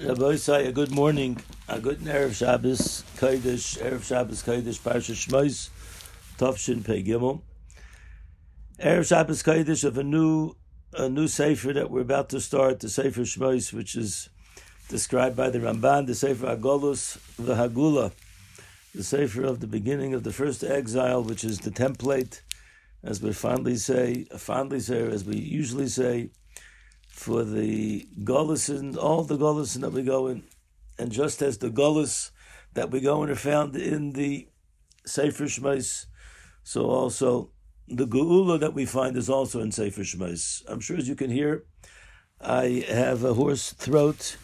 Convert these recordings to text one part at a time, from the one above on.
Rabbi a good morning, a good Erev Shabbos, Kodesh, Erev Shabbos, Kodesh, Parsha Shmois, Tovshin Pei Gimel. Erev Shabbos, Kodesh of a new, a new Sefer that we're about to start, the Sefer Shmois, which is described by the Ramban, the Sefer Agolus, the Hagula, the Sefer of the beginning of the first exile, which is the template, as we fondly say, fondly say, as we usually say, for the Golis and all the Golis that we go in. And just as the Golis that we go in are found in the Sefer Shmais, so also the Geula that we find is also in Sefer Shmais. I'm sure as you can hear, I have a hoarse throat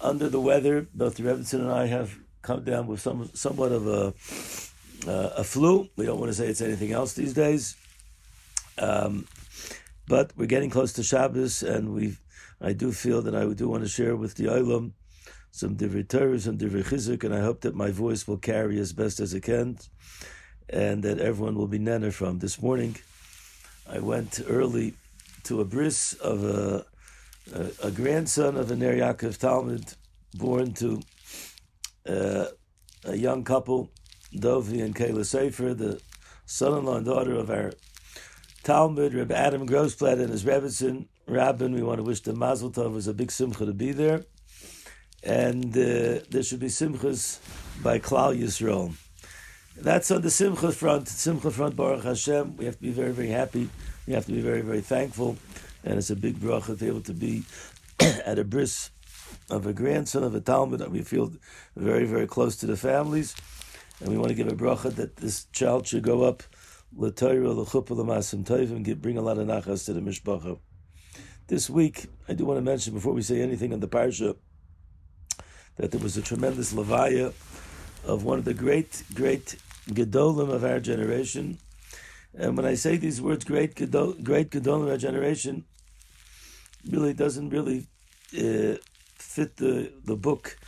under the weather. Both Revinson and I have come down with some somewhat of a uh, a flu. We don't want to say it's anything else these days. Um, but we're getting close to Shabbos, and we I do feel that I do want to share with the Olam some divrei Torah, some divrei chizuk, and I hope that my voice will carry as best as it can, and that everyone will be nenner from. This morning, I went early to a bris of a, a, a grandson of a Ner Yaakov Talmud, born to uh, a young couple, Dovi and Kayla Sefer, the son-in-law and daughter of our Talmud, Rabbi Adam Grossblatt and his Rebbetzin, Rabbin. We want to wish the Mazel Tov. Was a big simcha to be there. And uh, there should be simchas by Klal Yisrael. That's on the simcha front. Simcha front, Baruch Hashem. We have to be very, very happy. We have to be very, very thankful. And it's a big bracha to be able to be at a bris of a grandson of a Talmud that we feel very, very close to the families. And we want to give a bracha that this child should go up l'toira l'chuppah l'masim tovim, bring a lot of nachas to the mishpacha. This week, I do want to mention before we say anything on the parsha that there was a tremendous levaya of one of the great, great gedolim of our generation. And when I say these words, great gedol, great gedolim of our generation, really doesn't really uh, fit the the book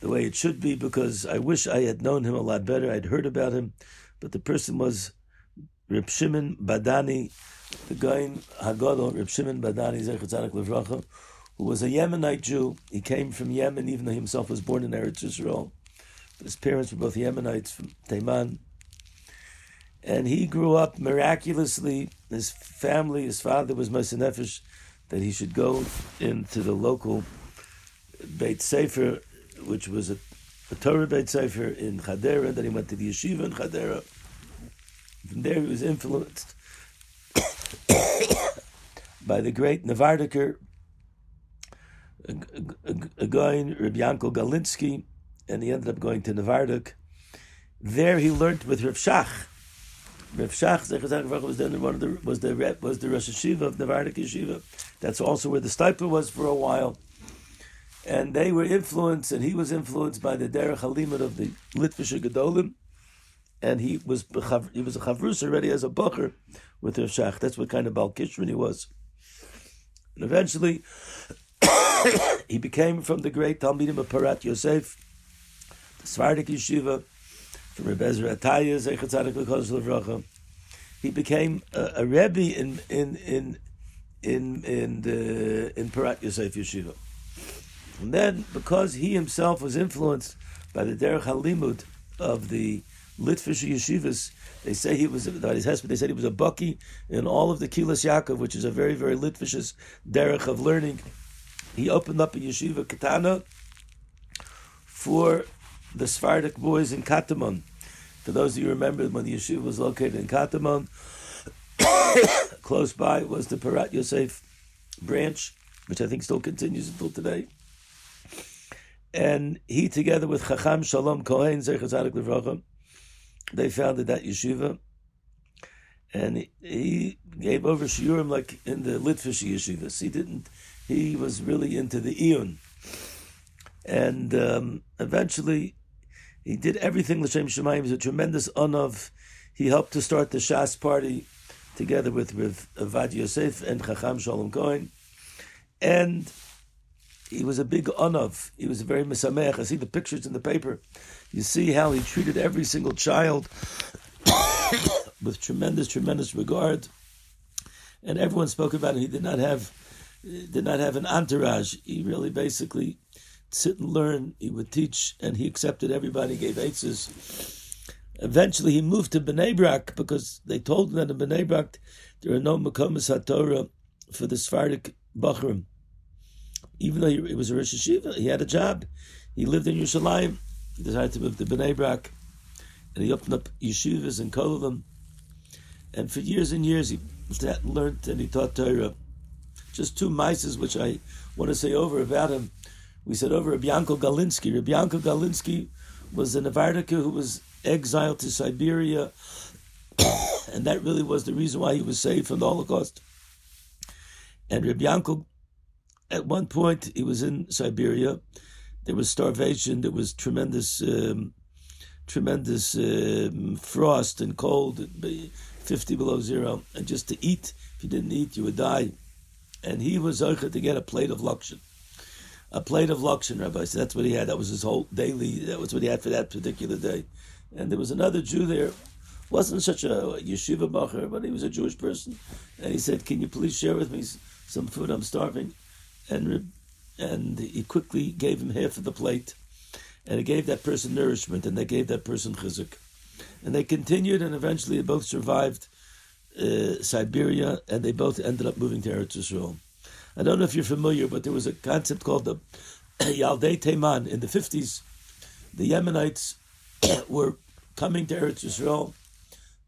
the way it should be because I wish I had known him a lot better. I'd heard about him, but the person was Reb Shimon Badani, the guy Hagadol, Reb Shimon Badani Levracha, who was a Yemenite Jew. He came from Yemen, even though he himself was born in Eretz Yisrael. His parents were both Yemenites from Taiman. And he grew up miraculously. His family, his father was Moshe Nefesh, that he should go into the local Beit Sefer, which was a, a Torah Beit Sefer in Chadera. Then he went to the yeshiva in Chadera. From there, he was influenced by the great Navardiker, a, guy, Reb Yankel Galinsky, and he ended up going to Navardik. There, he learned with Reb Shach. Reb Shach was then one of the was the was the Rosh Yeshiva of Navardik Yeshiva. That's also where the Steipler was for a while. And they were influenced, and he was influenced by the Derech Halimut of the Litvish Gedolim and he was he was a chavrus already as a bacher with Rav Shach. That's what kind of Bal Kishrin he was. And eventually, he became from the great Talmidim of Porat Yosef, the Svardik Yeshiva, from Reb Ezra Ataya, Zechatzadik He became a, a Rebbe in in in in in the in Porat Yosef Yeshiva. And then, because he himself was influenced by the Derech Halimud of the Litvish yeshivas. They say he was about his husband. They said he was a bucky in all of the Kehilos Yaakov, which is a very very Litvish derech of learning. He opened up a yeshiva katana for the Sephardic boys in Katamon. For those of you who remember when the yeshiva was located in Katamon, close by was the Porat Yosef branch, which I think still continues until today. And he, together with Chacham Shalom Kohen, Zechazadik Levracham, they founded that yeshiva, and he, gave over shiurim like in the Litvish yeshivas. He didn't. He was really into the Iyun, and um, eventually he did everything l'shem shemayim. He was a tremendous unav. He helped to start the Shas party together with with Ovadia Yosef and Chacham Shalom Cohen, and he was a big unav. He was a very misamech. I see the pictures in the paper. You see how he treated every single child with tremendous, tremendous regard. And everyone spoke about it. He did not have did not have an entourage. He really basically sit and learn. He would teach, and he accepted everybody, gave answers. Eventually, he moved to Bnei Brak because they told him that in Bnei Brak there are no Makomas HaTorah for the Sephardic Bachrim. Even though he, was a Rosh he had a job. He lived in Yerushalayim. He decided to move to Bnei Brak, and he opened up yeshivas and kollel And for years and years, he learned and he taught Torah. Just two mices, which I want to say over about him. We said over Rabbi Yanko Galinsky. Rabbi Galinsky was a Novardika who was exiled to Siberia, and that really was the reason why he was saved from the Holocaust. And Rabbi at one point, he was in Siberia. There was starvation. There was tremendous, um, tremendous um, frost and cold, 50 below zero. And just to eat, if you didn't eat, you would die and he was to get a plate of lakshin. A plate of lakshin, Rabbi. That's what he had. That was his whole daily. That was what he had for that particular day. And there was another Jew there. wasn't such a yeshiva bacher, but he was a Jewish person. And he said, "Can you please share with me some food? I'm starving." And and he quickly gave him half of the plate, and it gave that person nourishment, and they gave that person chizuk. And they continued, and eventually they both survived uh, Siberia, and they both ended up moving to Eretz Yisrael. I don't know if you're familiar, but there was a concept called the Yaldei Teiman in the 50s. The Yemenites were coming to Eretz Yisrael.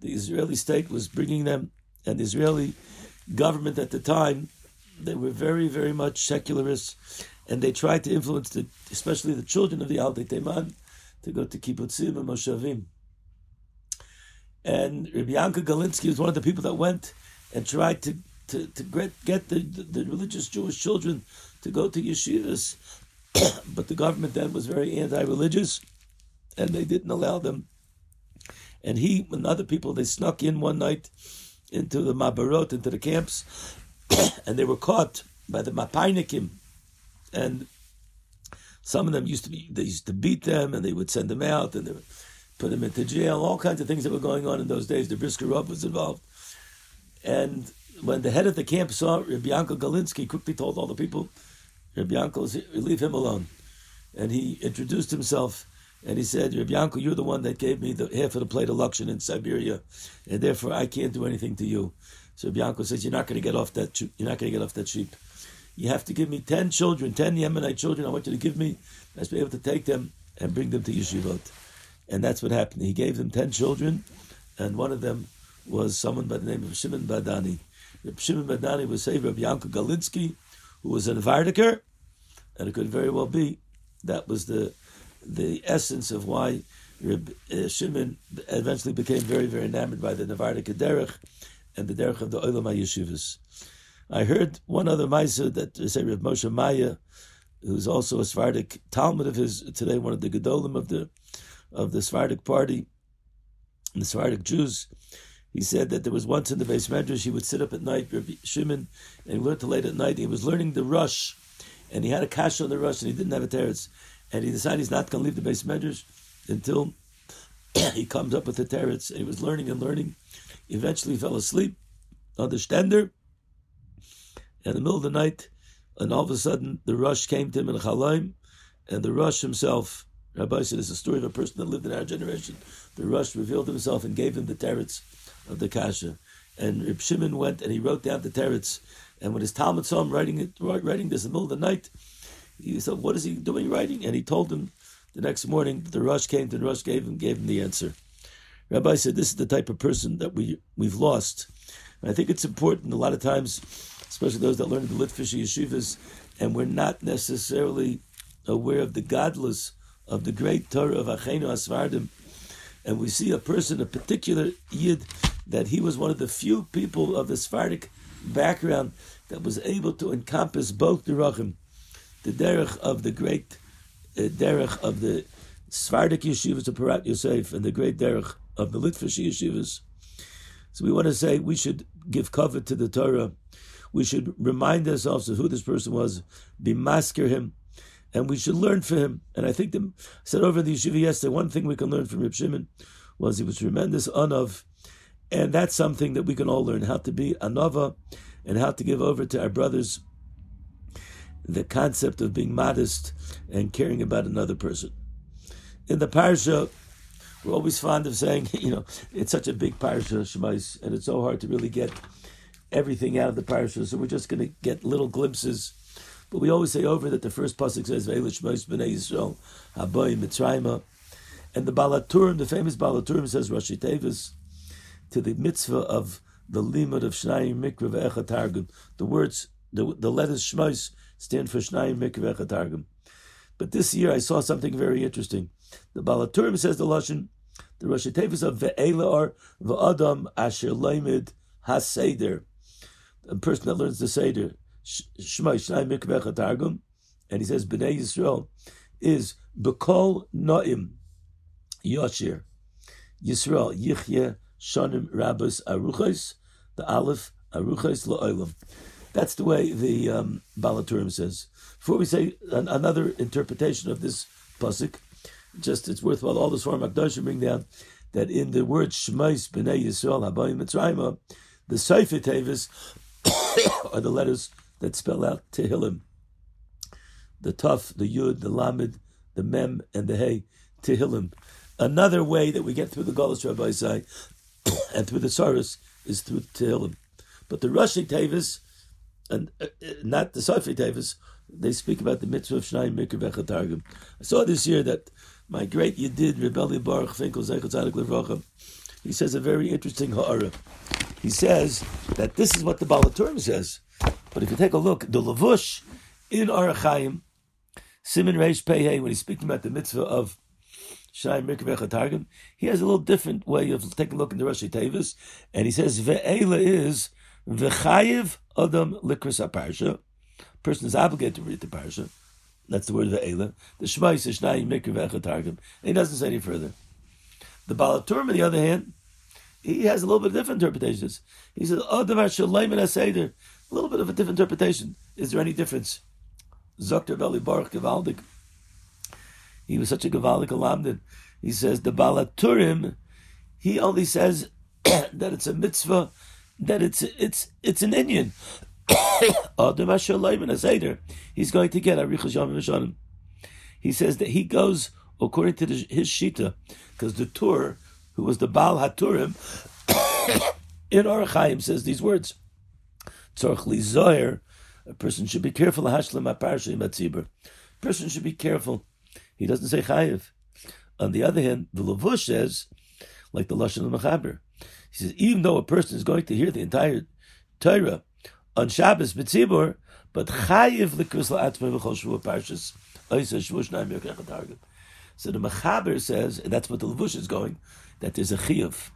The Israeli state was bringing them, and the Israeli government at the time, they were very, very much secularists, and they tried to influence, the, especially the children of the Yaldei Teiman, to go to kibbutzim and moshavim. And Rabbi Yanka Galinsky was one of the people that went and tried to, to, to get the, the, the religious Jewish children to go to yeshivas. but the government then was very anti religious and they didn't allow them. And he and other people, they snuck in one night into the Mabarot, into the camps, and they were caught by the Mapainikim. And some of them used to be, they used to beat them and they would send them out and they were put them into jail, all kinds of things that were going on in those days. The Brisker Rav was involved. And when the head of the camp saw Rabbi Yanko Galinsky, quickly told all the people, Rabbi Yanko, leave him alone. And he introduced himself and he said, Rabbi Yanko, you're the one that gave me the half of the plate of Lakshan in Siberia, and therefore I can't do anything to you. So Rabbi Yanko says, You're not going to get off that you're not going to get off that sheep. You have to give me ten children, ten Yemenite children. I want you to give me. I must be able to take them and bring them to Yeshivot. And that's what happened. He gave them ten children, and one of them was someone by the name of Shimon Badani. Shimon Badani was saved Rabbi Yanko Galinsky, who was an Vardiker, and it could very well be that was the the essence of why Reb, uh, Shimon eventually became very, very enamored by the Navardik Derech and the Derech of the Olam Yeshivas. I heard one other Maisa that say Reb Moshe Maya, who's also a Svardik Talmud of his today, one of the Gedolim of the of the Sephardic party, the Sephardic Jews. He said that there was once in the base medrash he would sit up at night, Rabbi Shimon, and learned to late at night. He was learning the rush, and he had a kasha on the rush, and he didn't have a teretz, and he decided he's not going to leave the base medrash until he comes up with the teretz. And he was learning and learning. Eventually, fell asleep on the stender. In the middle of the night, and all of a sudden, the rush came to him in Chalaim, and the rush himself Rabbi said is a story of a person that lived in our generation. The Rush revealed himself and gave him the teretz of the kasha. And Reb Shimon went and he wrote down the teretz. And when his Talmud saw him writing it, writing this in the middle of the night, he said, "What is he doing writing?" And he told him the next morning. The Rush came to the Rush gave him gave him the answer. Rabbi said, "This is the type of person that we we've lost." And I think it's important a lot of times, especially those that learn the Litvish yeshivas, and we're not necessarily aware of the godless of the great Torah of Achenu Asvardim, and we see a person, a particular Yid, that he was one of the few people of the Sephardic background that was able to encompass both the Rachim, the derech of the great uh, derech of the Sephardic yeshivas of Porat Yosef and the great derech of the Litvish yeshivas. So we want to say we should give cover to the Torah. We should remind ourselves of who this person was, be masker him, and we should learn from him. And I think the, said over the yeshiva yesterday, one thing we can learn from Reb Shimon was he was tremendous anav, and that's something that we can all learn how to be anava and how to give over to our brothers. the concept of being modest and caring about another person. In the parsha, we're always fond of saying, you know, it's such a big parsha, Shemais, and it's so hard to really get everything out of the parsha. So we're just going to get little glimpses. But we always say over that the first pasuk says, "Ve'elish Shemais b'nei Yisrael haboy mitzrayma," and the Baal HaTurim, the famous Baal HaTurim, says Rashi Tevis to the mitzvah of the limud of Shnayim Mikra ve'echa targum. The words, the, the letters Shmos stand for Shnayim Mikra ve'echa targum. But this year I saw something very interesting. The Baal HaTurim says the lashon, the Rashi Tevis of ve'ela are ve'adam asher leimid haseder. A person that learns the seder, Shmos Shnayim Mikra ve'echa targum, and he says Bnei Yisrael is bekol noim Yoshir Yisrael Yichye Shanim Rabbis Aruchos, the Aleph Aruchos La'olam. That's the way the um, Balaturim says. Before we say an, another interpretation of this pasuk, just it's worthwhile all the Swarm Akdoshim bring down that in the word Shmais B'nai Yisrael Habayim Mitzrayim, the Seifet Tevis are the letters that spell out Tehillim. The Tuf, the Yud, the Lamed, the Mem, and the Hey, Tehillim. Another way that we get through the Golas Rabbi Sai and through the Saras is through Tehillim. But the Rashi Tavis, and uh, uh, not the Safi Tavis, they speak about the mitzvah of Shnayim Mikra Targum. I saw this year that my great Yedid, Reb Eli Baruch Finkel Zechot Tzadik Levracha, he says a very interesting ha'ara. He says that this is what the Baal HaTurim says. But if you take a look, the Lavush in Arachayim, Simon Reish Pei when he's speaking about the mitzvah of Shai Mikvecha Targum, he has a little different way of taking a look in the Rashi Tavis, and he says Ve'ela is V'chayiv Adam Likris Parsha. Person is obligated to read the parsha. That's the word Ve'ela. The Shema is Shnai Mikvecha Targum. And he doesn't say any further. The Baal HaTurim, on the other hand, he has a little bit of different interpretations. He says, oh, Adam Shalayim and Aseder. A little bit of a different interpretation. Is there any difference? Zokter Beli Baruch Gevaldik. He was such a Gavalik Alamdin. He says the Baal HaTurim, he only says that it's a mitzvah, that it's it's it's an Indian. He's going to get Arichas Yom He says that he goes according to the, his shita, because the Tur, who was the Baal Haturim, in Orachaim says these words. Tzorch a person should be careful. A person should be careful he doesn't say chayiv. On the other hand, the Lavush says, like the Lashon of Mechaber, he says, even though a person is going to hear the entire Torah on Shabbos b'tzibur, but chayiv l'kus la'atzmei v'chol shvu parshas oisa shvush na'im yokech So the Mechaber says, and that's what the Lavush is going, that there's a chiyuv.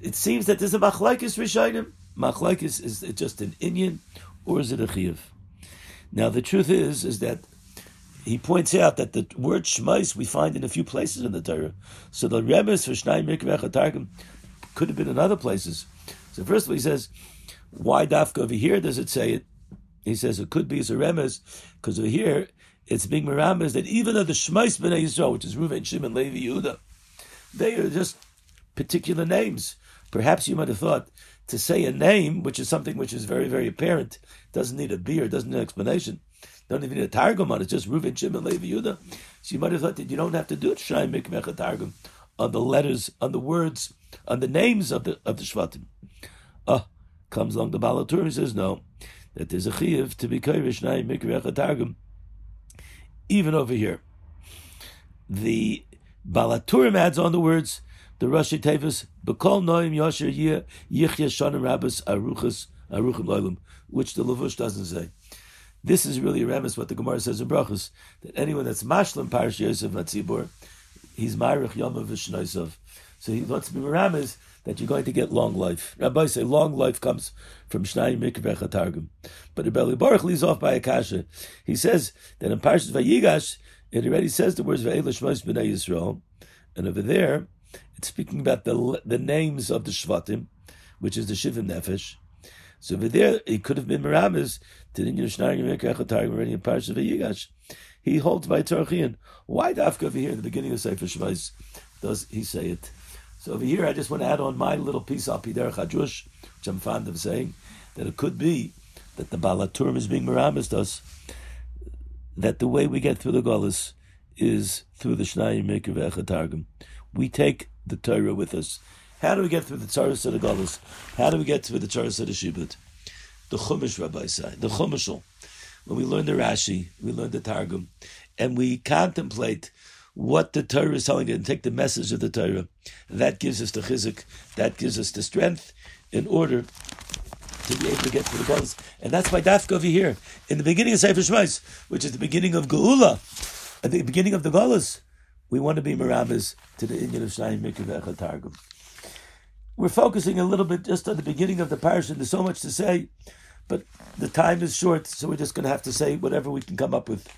It seems that there's a machlaikis rishayim. Machlaikis is it just an Indian, or is it a chiyuv? Now the truth is, is that he points out that the word Shmais we find in a few places in the Torah. So the Remes for Shnai Mikvech Targum could have been in other places. So first of all, he says, why Dafka over here does it say it? He says it could be as a Remes, because over here it's being Merames that even though the Shmais B'nai Yisrael, which is Reuven, Shimon, Levi, Yehuda, they are just particular names. Perhaps you might have thought to say a name, which is something which is very, very apparent, doesn't need a beer, doesn't need an explanation don't even need a targum on it. It's just Reuven, Shimon, Levi, Yehuda. So you might have thought that you don't have to do it. Shai Mikmech targum on the letters, on the words, on the names of the of the Shvatim. Comes along the Balatur and says no, that there's a chiyuv to be kairish Shai Mikmech targum. Even over here, the Baal HaTurim adds on the words the Rashi Tevis Bekol Noim Yosher Yichya Shanim Rabbis Aruchas Aruchim Loilim, which the Lavush doesn't say. This is really a remes what the Gemara says in Brachos that anyone that's mashlim parish Yosef Matzibur, he's Ma'arich Yom Vishnoisov. So he wants to be Merames that you're going to get long life. Rabbi say long life comes from Shnai Mikvecha Targum. But Rebbe Baruch leaves off by a kasha. He says that in Parshas Vayigash, it already says the words Ve'el Shmos B'nai Yisrael. And over there, it's speaking about the the names of the Shvatim, which is the Shivim Nefesh. So over there, it could have been Meramis to the Yushnari already in Parsha Vayigash. He holds by Torchian. Why Dafka over here in the beginning of Sefer Shvais does he say it? So over here, I just want to add on my little piece of Pider Chajush, which I'm fond of saying, that it could be that the Baal HaTurim is being Meramis to us, that the way we get through the Golas is through the Shnai Mikra Targum. We take the Torah with us. How do we get through the Torah of the Golas? How do we get through the Torah of the Shibud? The Chumash, Rabbi say, the Chumashal. When we learn the Rashi, we learn the Targum, and we contemplate what the Torah is telling us and take the message of the Torah. That gives us the chizik, that gives us the strength in order to be able to get to the Golas. And that's why Dafka over here, in the beginning of Sefer Shmais, which is the beginning of Geula, at the beginning of the Golas, we want to be Marabbas to the Indian of Shnai Mikra Targum. We're focusing a little bit just on the beginning of the parish, and there's so much to say, but the time is short, so we're just going to have to say whatever we can come up with.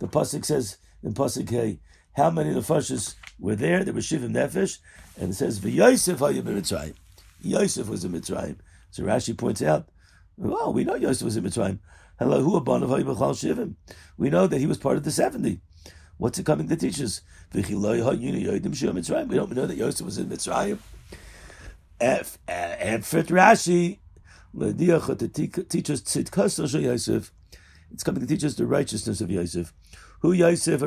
The Pasuk says in Pasuk Hey, how many of the Nefashis were there? There were Shivim Nefesh, and it says, V'Yosef Hayim Yosef was in Mitzrayim. So Rashi points out, well, we know Yosef was in Mitzrayim. Hello, who of Shivim? We know that he was part of the 70. What's it coming to teach us? We don't know that Yosef was in Mitzrayim. Uh, and for Rashi, to teach us Yosef, it's coming to teach us the righteousness of Yosef. Who Yosef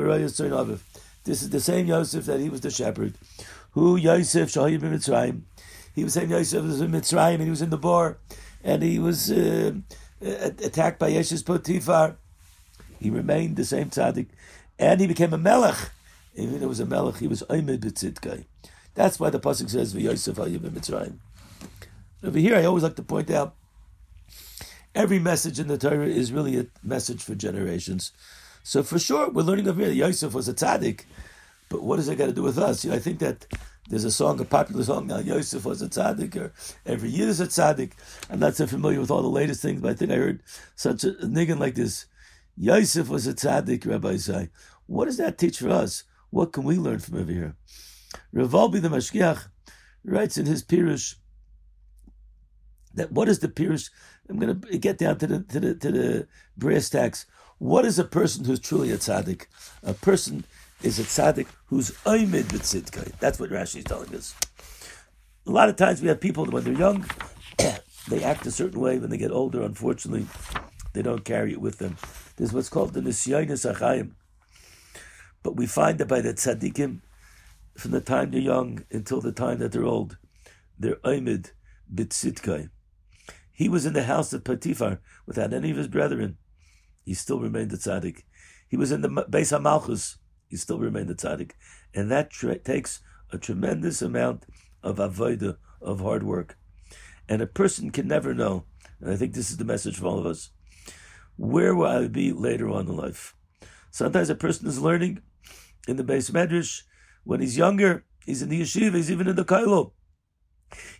This is the same Yosef that he was the shepherd. Who Yosef Shahib Mitzrayim. He was saying Yosef was in Mitzrayim and he was in the bar and he was uh, attacked by Yeshus Potifar. He remained the same tzaddik and he became a melech. Even though he was a melech, he was Oimed B'tzidkai. That's why the pasuk says Yosef Hayim Mitzrayim. Over here, I always like to point out every message in the Torah is really a message for generations. So for sure, we're learning over here that Yosef was a tzaddik, but what does that got to do with us? You know, I think that there's a song, a popular song now, Yosef was a tzaddik, or every year is a tzaddik. I'm not so familiar with all the latest things, but I think I heard such a, a niggin like this. Yosef was a tzaddik, Rabbi say. What does that teach for us? What can we learn from over here? Rav Wolbe the Mashgiach writes in his Pirush that what is the Pirush? I'm going to get down to the to the to the brass tacks. What is a person who's truly a tzaddik? A person is a tzaddik who's oimid b'tzidkai. That's what Rashi is telling us. A lot of times we have people when they're young, they act a certain way. When they get older, unfortunately, they don't carry it with them. There's what's called the nisyonis achayim. But we find that by the tzaddikim, from the time they're young until the time that they're old, they're oimid b'tzidkai. He was in the house of Potiphar without any of his brethren. He still remained a tzaddik. He was in the Beis HaMalchus he still remained a tzaddik. And that tra- takes a tremendous amount of avodah, of hard work. And a person can never know, and I think this is the message for all of us, where will I be later on in life? Sometimes a person is learning in the base medrash. When he's younger, he's in the yeshiva, he's even in the kailo.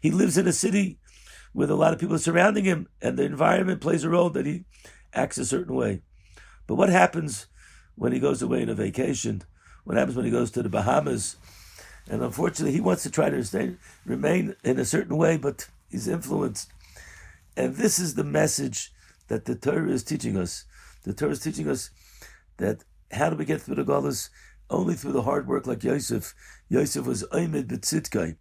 He lives in a city with a lot of people surrounding him, and the environment plays a role that he acts a certain way. But what happens when he goes away on a vacation, what happens when he goes to the Bahamas. And unfortunately, he wants to try to stay, remain in a certain way, but he's influenced. And this is the message that the Torah is teaching us. The Torah is teaching us that how do we get through the Golas? Only through the hard work like Yosef. Yosef was Oymed B'tzitkai.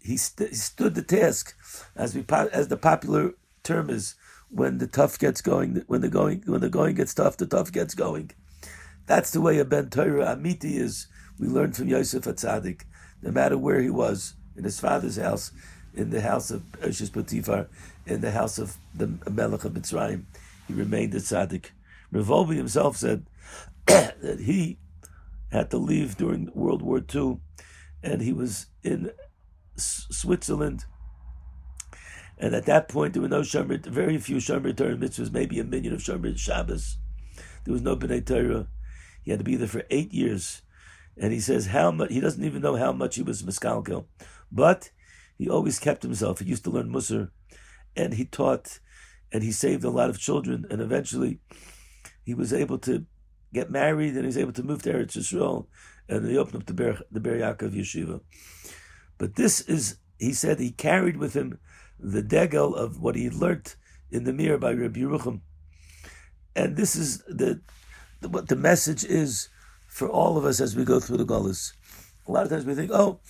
He, st- he stood the task, as we as the popular term is, when the tough gets going, when the going when the going gets tough, the tough gets going. That's the way a Ben Torah Amiti is. We learned from Yosef Atzadik, no matter where he was, in his father's house, in the house of Oshis Potifar, in the house of the Melech of Mitzrayim, he remained a tzaddik. Rav Wolbe himself said that he had to leave during World War II, and he was in Switzerland. And at that point, there were no Shomer, very few Shomer Torah mitzvahs, maybe a million of Shomer Shabbos. There was no B'nai Torah. He had to be there for eight years. And he says how much, he doesn't even know how much he was miskalkel. But he always kept himself. He used to learn Musar and he taught and he saved a lot of children. And eventually he was able to get married and he was able to move to Eretz Yisrael and he opened up the Ber, the Ber Yaakov Yeshiva. But this is, he said he carried with him the degel of what he learnt in the mirror by Rabbi Yerucham. And this is the what the message is for all of us as we go through the Golas. A lot of times we think, oh,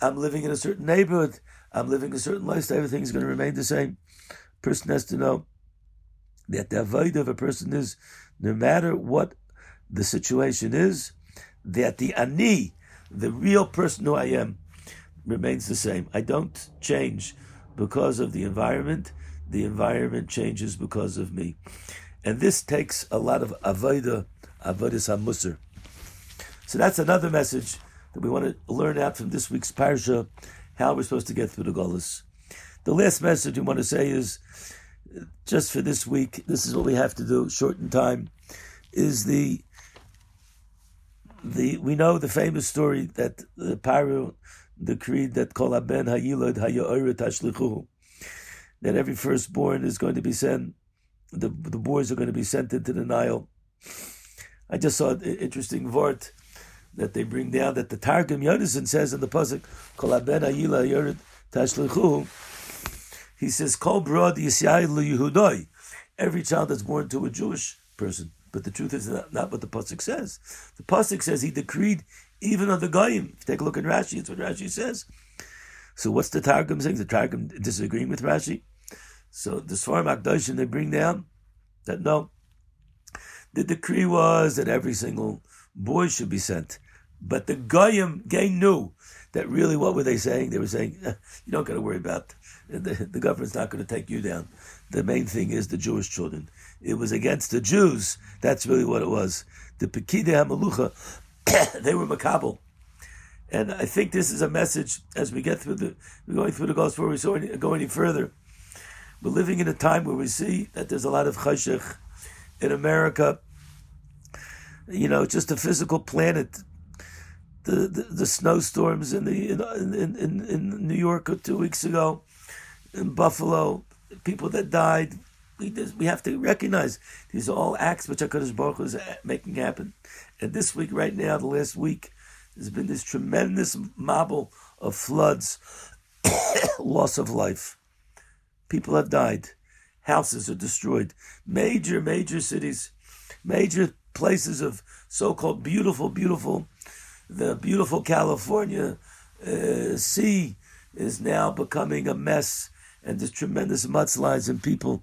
I'm living in a certain neighborhood, I'm living a certain lifestyle, everything's going to remain the same. person has to know that the avoid of a person is no matter what The situation is that the ani, the real person who I am, remains the same. I don't change because of the environment. The environment changes because of me. And this takes a lot of avodah, avodas hamusar. So that's another message that we want to learn out from this week's parsha, how we're supposed to get through the Golas. The last message we want to say is, just for this week, this is what we have to do, short in time, is the the we know the famous story that the Paru decreed that kol ben hayilad hayoret tashlichu that every firstborn is going to be sent the the boys are going to be sent into the Nile. I just saw an interesting vort that they bring down that the Targum Yonason says in the pasuk kol ben hayila yoret tashlichu he says kol brod yisrael every child that's born to a Jewish person but the truth is not, not what the pasuk says. The pasuk says he decreed even on the goyim. If you take a look at Rashi, it's what Rashi says. So what's the Targum saying? The Targum disagreeing with Rashi. So the Svarim Akdoshim they bring down that no, the decree was that every single boy should be sent. But the Goyim, they knew that really what were they saying? They were saying, eh, you don't got to worry about the, the government's not going to take you down. The main thing is the Jewish children. It was against the Jews. That's really what it was. The Pekide HaMelucha, they were Makabal. And I think this is a message as we get through the, we're going through the gospel we go any further. We're living in a time where we see that there's a lot of chashich in America. You know, just a physical planet. The, the, the snowstorms in the in, in, in, in New York two weeks ago, in Buffalo, people that died. We, we have to recognize these are all acts which HaKadosh Baruch Hu is uh, making happen. And this week, right now, the last week, there's been this tremendous marble of floods, loss of life. People have died. Houses are destroyed. Major, major cities, major places of so-called beautiful, beautiful, the beautiful California uh, sea is now becoming a mess and there's tremendous mudslides, and people,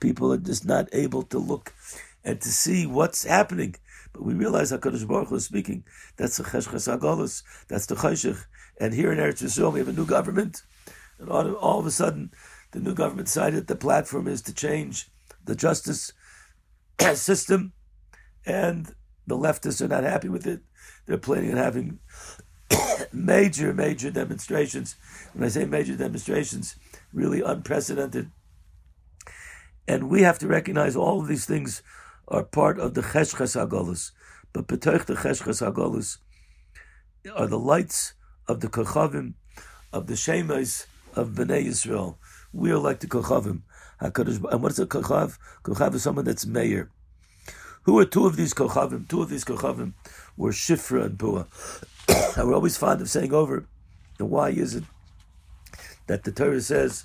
people are just not able to look and to see what's happening. We realize Hakadosh Baruch Hu is speaking. That's the Cheshches Agolus. That's the Cheshach. And here in Eretz Yisrael, we have a new government, and all, all of a sudden, the new government decided the platform is to change the justice system, and the leftists are not happy with it. They're planning on having major, major demonstrations. When I say major demonstrations, really unprecedented. And we have to recognize all of these things are part of the Cheshches HaGolus. But B'toich the Cheshches HaGolus are the lights of the Kochavim, of the Shemais of Bnei Yisrael. We are like the Kochavim. And what is a Kochav? Kochav is someone that's mayor. Who are two of these Kochavim? Two of these Kochavim were Shifra and Pua. and we're always fond of saying over, and why is it that the Torah says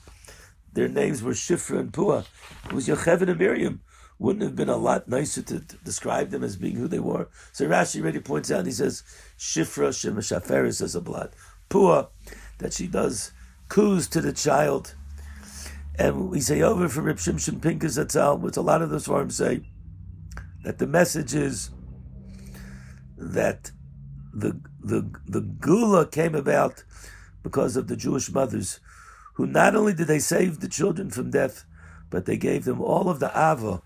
their names were Shifra and Pua. It was Yocheved and Miriam. Wouldn't have been a lot nicer to, to, describe them as being who they were. So Rashi already points out, he says, Shifra Shema Shaferis as a blood. Pua, that she does coups to the child. And we say over from Rip Shimshon Pincus Atzal, which a lot of the Svarim say, that the message is that the the the gula came about because of the Jewish mothers who not only did they save the children from death, but they gave them all of the ava,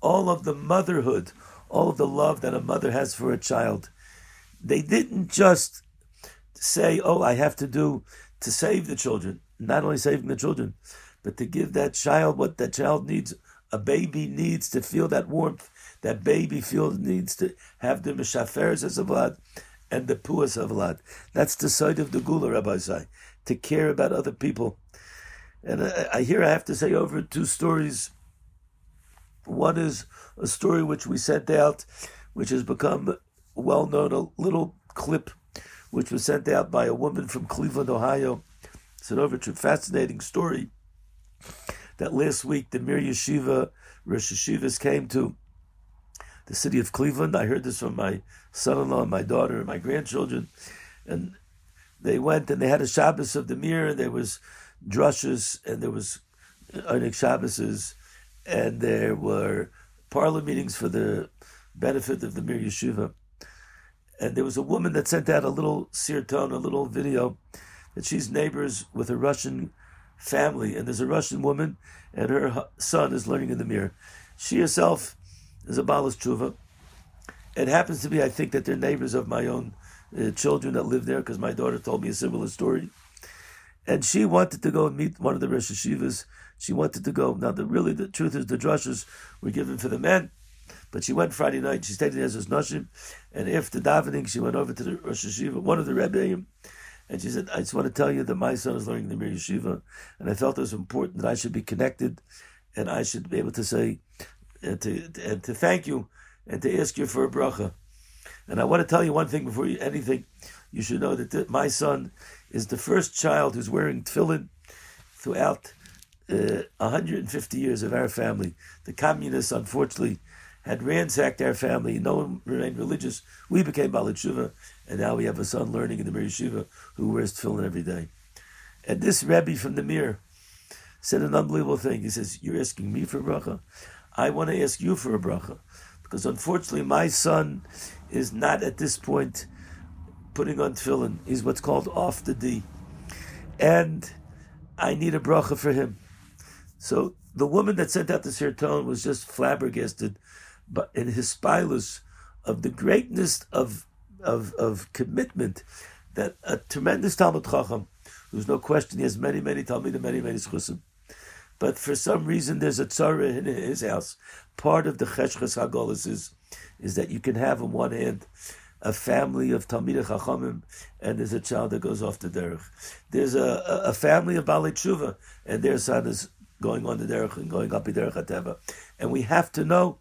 all of the motherhood, all of the love that a mother has for a child. They didn't just say, oh, I have to do to save the children, not only saving the children, but to give that child what that child needs. A baby needs to feel that warmth. That baby feels needs to have the mishaferes as a blood and the puas of vlad. That's the side of the gula, Rabbi Zai, to care about other people and I, I here I have to say over two stories. One is a story which we sent out, which has become well known, a little clip which was sent out by a woman from Cleveland, Ohio. It's an over fascinating story that last week the Mir Yeshiva, Rosh Yeshivas came to the city of Cleveland. I heard this from my son-in-law, my daughter, and my grandchildren. And they went and they had a Shabbos of the Mir, and there was drushes, and there was Einik Shabbos, and there were parlor meetings for the benefit of the Mir Yeshiva. And there was a woman that sent out a little sirton, a little video, that she's neighbors with a Russian family, and there's a Russian woman, and her son is learning in the Mir. She herself is a Balas Tshuva. It happens to be, I think, that they're neighbors of my own uh, children that live there, because my daughter told me a similar story. And she wanted to go and meet one of the Rosh Yeshivas. She wanted to go. Now, the, really, the truth is, the drushes were given for the men, but she went Friday night. She stayed in Ezra's Nashim, and after davening, she went over to the Rosh Yeshiva, one of the Rebbeim, and she said, "I just want to tell you that my son is learning the Mir Yeshiva, and I felt it was important that I should be connected, and I should be able to say, and to and to thank you, and to ask you for a bracha." And I want to tell you one thing before you anything. You should know that the, my son is the first child who's wearing tefillin throughout uh, 150 years of our family. The communists, unfortunately, had ransacked our family. No one remained religious. We became Balitshuva, and now we have a son learning in the Mir who wears tefillin every day. And this Rebbe from the Mir said an unbelievable thing. He says, You're asking me for a bracha? I want to ask you for a bracha. Because unfortunately, my son is not at this point putting on tefillin. He's what's called off the D. And I need a bracha for him. So the woman that sent out the sirton was just flabbergasted but in his spilus of the greatness of, of, of commitment that a tremendous Talmud Chacham, who's no question, he has many, many Talmudim, many, many Schusim. But for some reason, there's a tzara in his house. Part of the Cheshches Hagolis is, is that you can have on one hand a family of Talmidei Chachamim, and there's a child that goes off to derech. There's a, a, a family of Balei Tshuva, and their son is going on the derech and going up the derech Hateva. And we have to know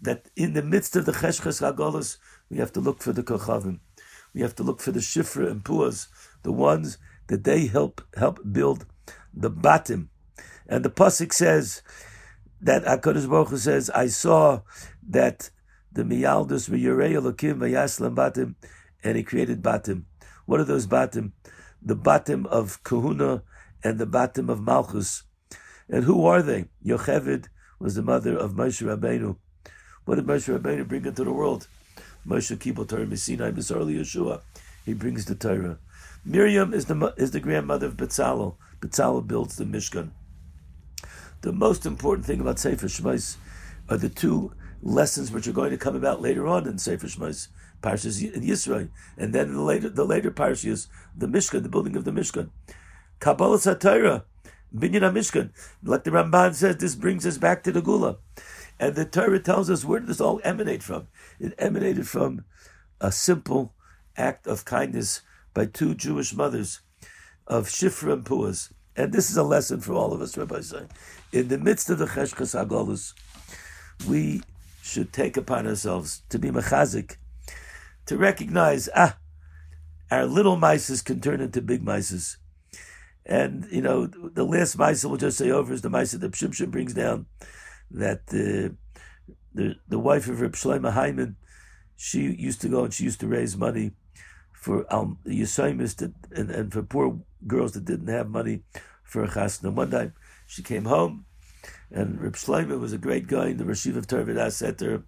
that in the midst of the Cheshches Hagolis, we have to look for the Kochavim. We have to look for the Shifra and Puas, the ones that they help help build the Batim. And the Pasuk says that HaKadosh Baruch Hu says, I saw that the Miyaldus Yurei Elokim Vayaslam Batim, and he created Batim. What are those Batim? The Batim of Kahuna and the Batim of Malchus. And who are they? Yocheved was the mother of Moshe Rabbeinu. What did Moshe Rabbeinu bring into the world? Moshe Kibbutz Torah Messina Misarli Yeshua. He brings the Torah. Miriam is the is the grandmother of Betzalel. Betzalel builds the Mishkan. The most important thing about Sefer Shmos are the two lessons which are going to come about later on in Sefer Shmos, Parshas in Yisrael, and then the later the later Parshas, the Mishkan, the building of the Mishkan. Kabbalah Satira, Binyan Mishkan. Like the Ramban says, this brings us back to the Gula. And the Torah tells us where did this all emanate from? It emanated from a simple act of kindness by two Jewish mothers of Shifra and Puas. And this is a lesson for all of us, Rabbi say. In the midst of the Cheshkas Agolus, we should take upon ourselves to be mechazik, to recognize, ah, our little mices can turn into big mices. And, you know, the last mice we'll just say over is the mice that Shimshon brings down that uh, the the wife of Reb Shlomo Heiman, she used to go and she used to raise money for um, Yisaimis and, and for poor girls that didn't have money for a chasna. One time she came home, and Reb Shlomo was a great guy in the Rashiv of to her,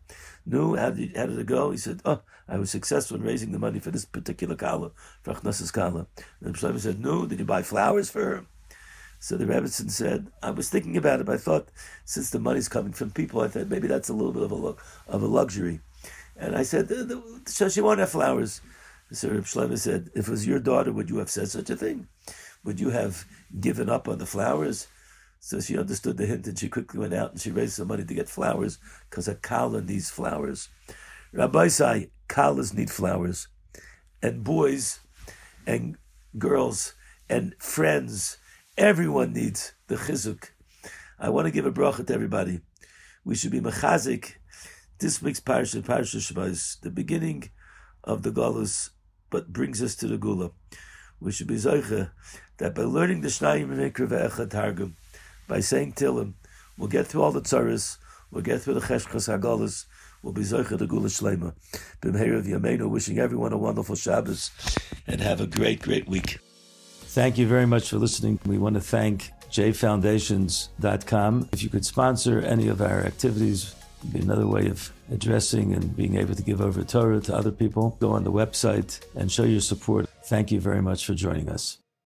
"No, how did, how did it go?" He said, "Oh, I was successful in raising the money for this particular kala, for Achnas's kala." And Reb Shlomo said, "No, did you buy flowers for her?" So the Rebbetzin said, I was thinking about it, I thought since the money's coming from people, I thought maybe that's a little bit of a, of a luxury. And I said, so she won't have flowers. So Reb Shlomo said, if it was your daughter, would you have said such a thing? Would you have given up on the flowers? So she understood the hint and she quickly went out and she raised some money to get flowers because a kala needs flowers. Rabbi say, kalas need flowers. And boys and girls and friends Everyone needs the chizuk. I want to give a bracha to everybody. We should be mechazik. This week's parasha, parasha Shabbos, the beginning of the galus, but brings us to the gula. We should be zoiche that by learning the Shnayim Mikra Ve'echa Targum, by saying Tilim, we'll get through all the tzaras, we'll get through the cheshchas hagalus, we'll be zoiche the gula shlema. B'mheir of Yameinu, wishing everyone a wonderful Shabbos, and have a great, great week. Thank you very much for listening. We want to thank jfoundations.com. If you could sponsor any of our activities, be another way of addressing and being able to give over Torah to other people. Go on the website and show your support. Thank you very much for joining us.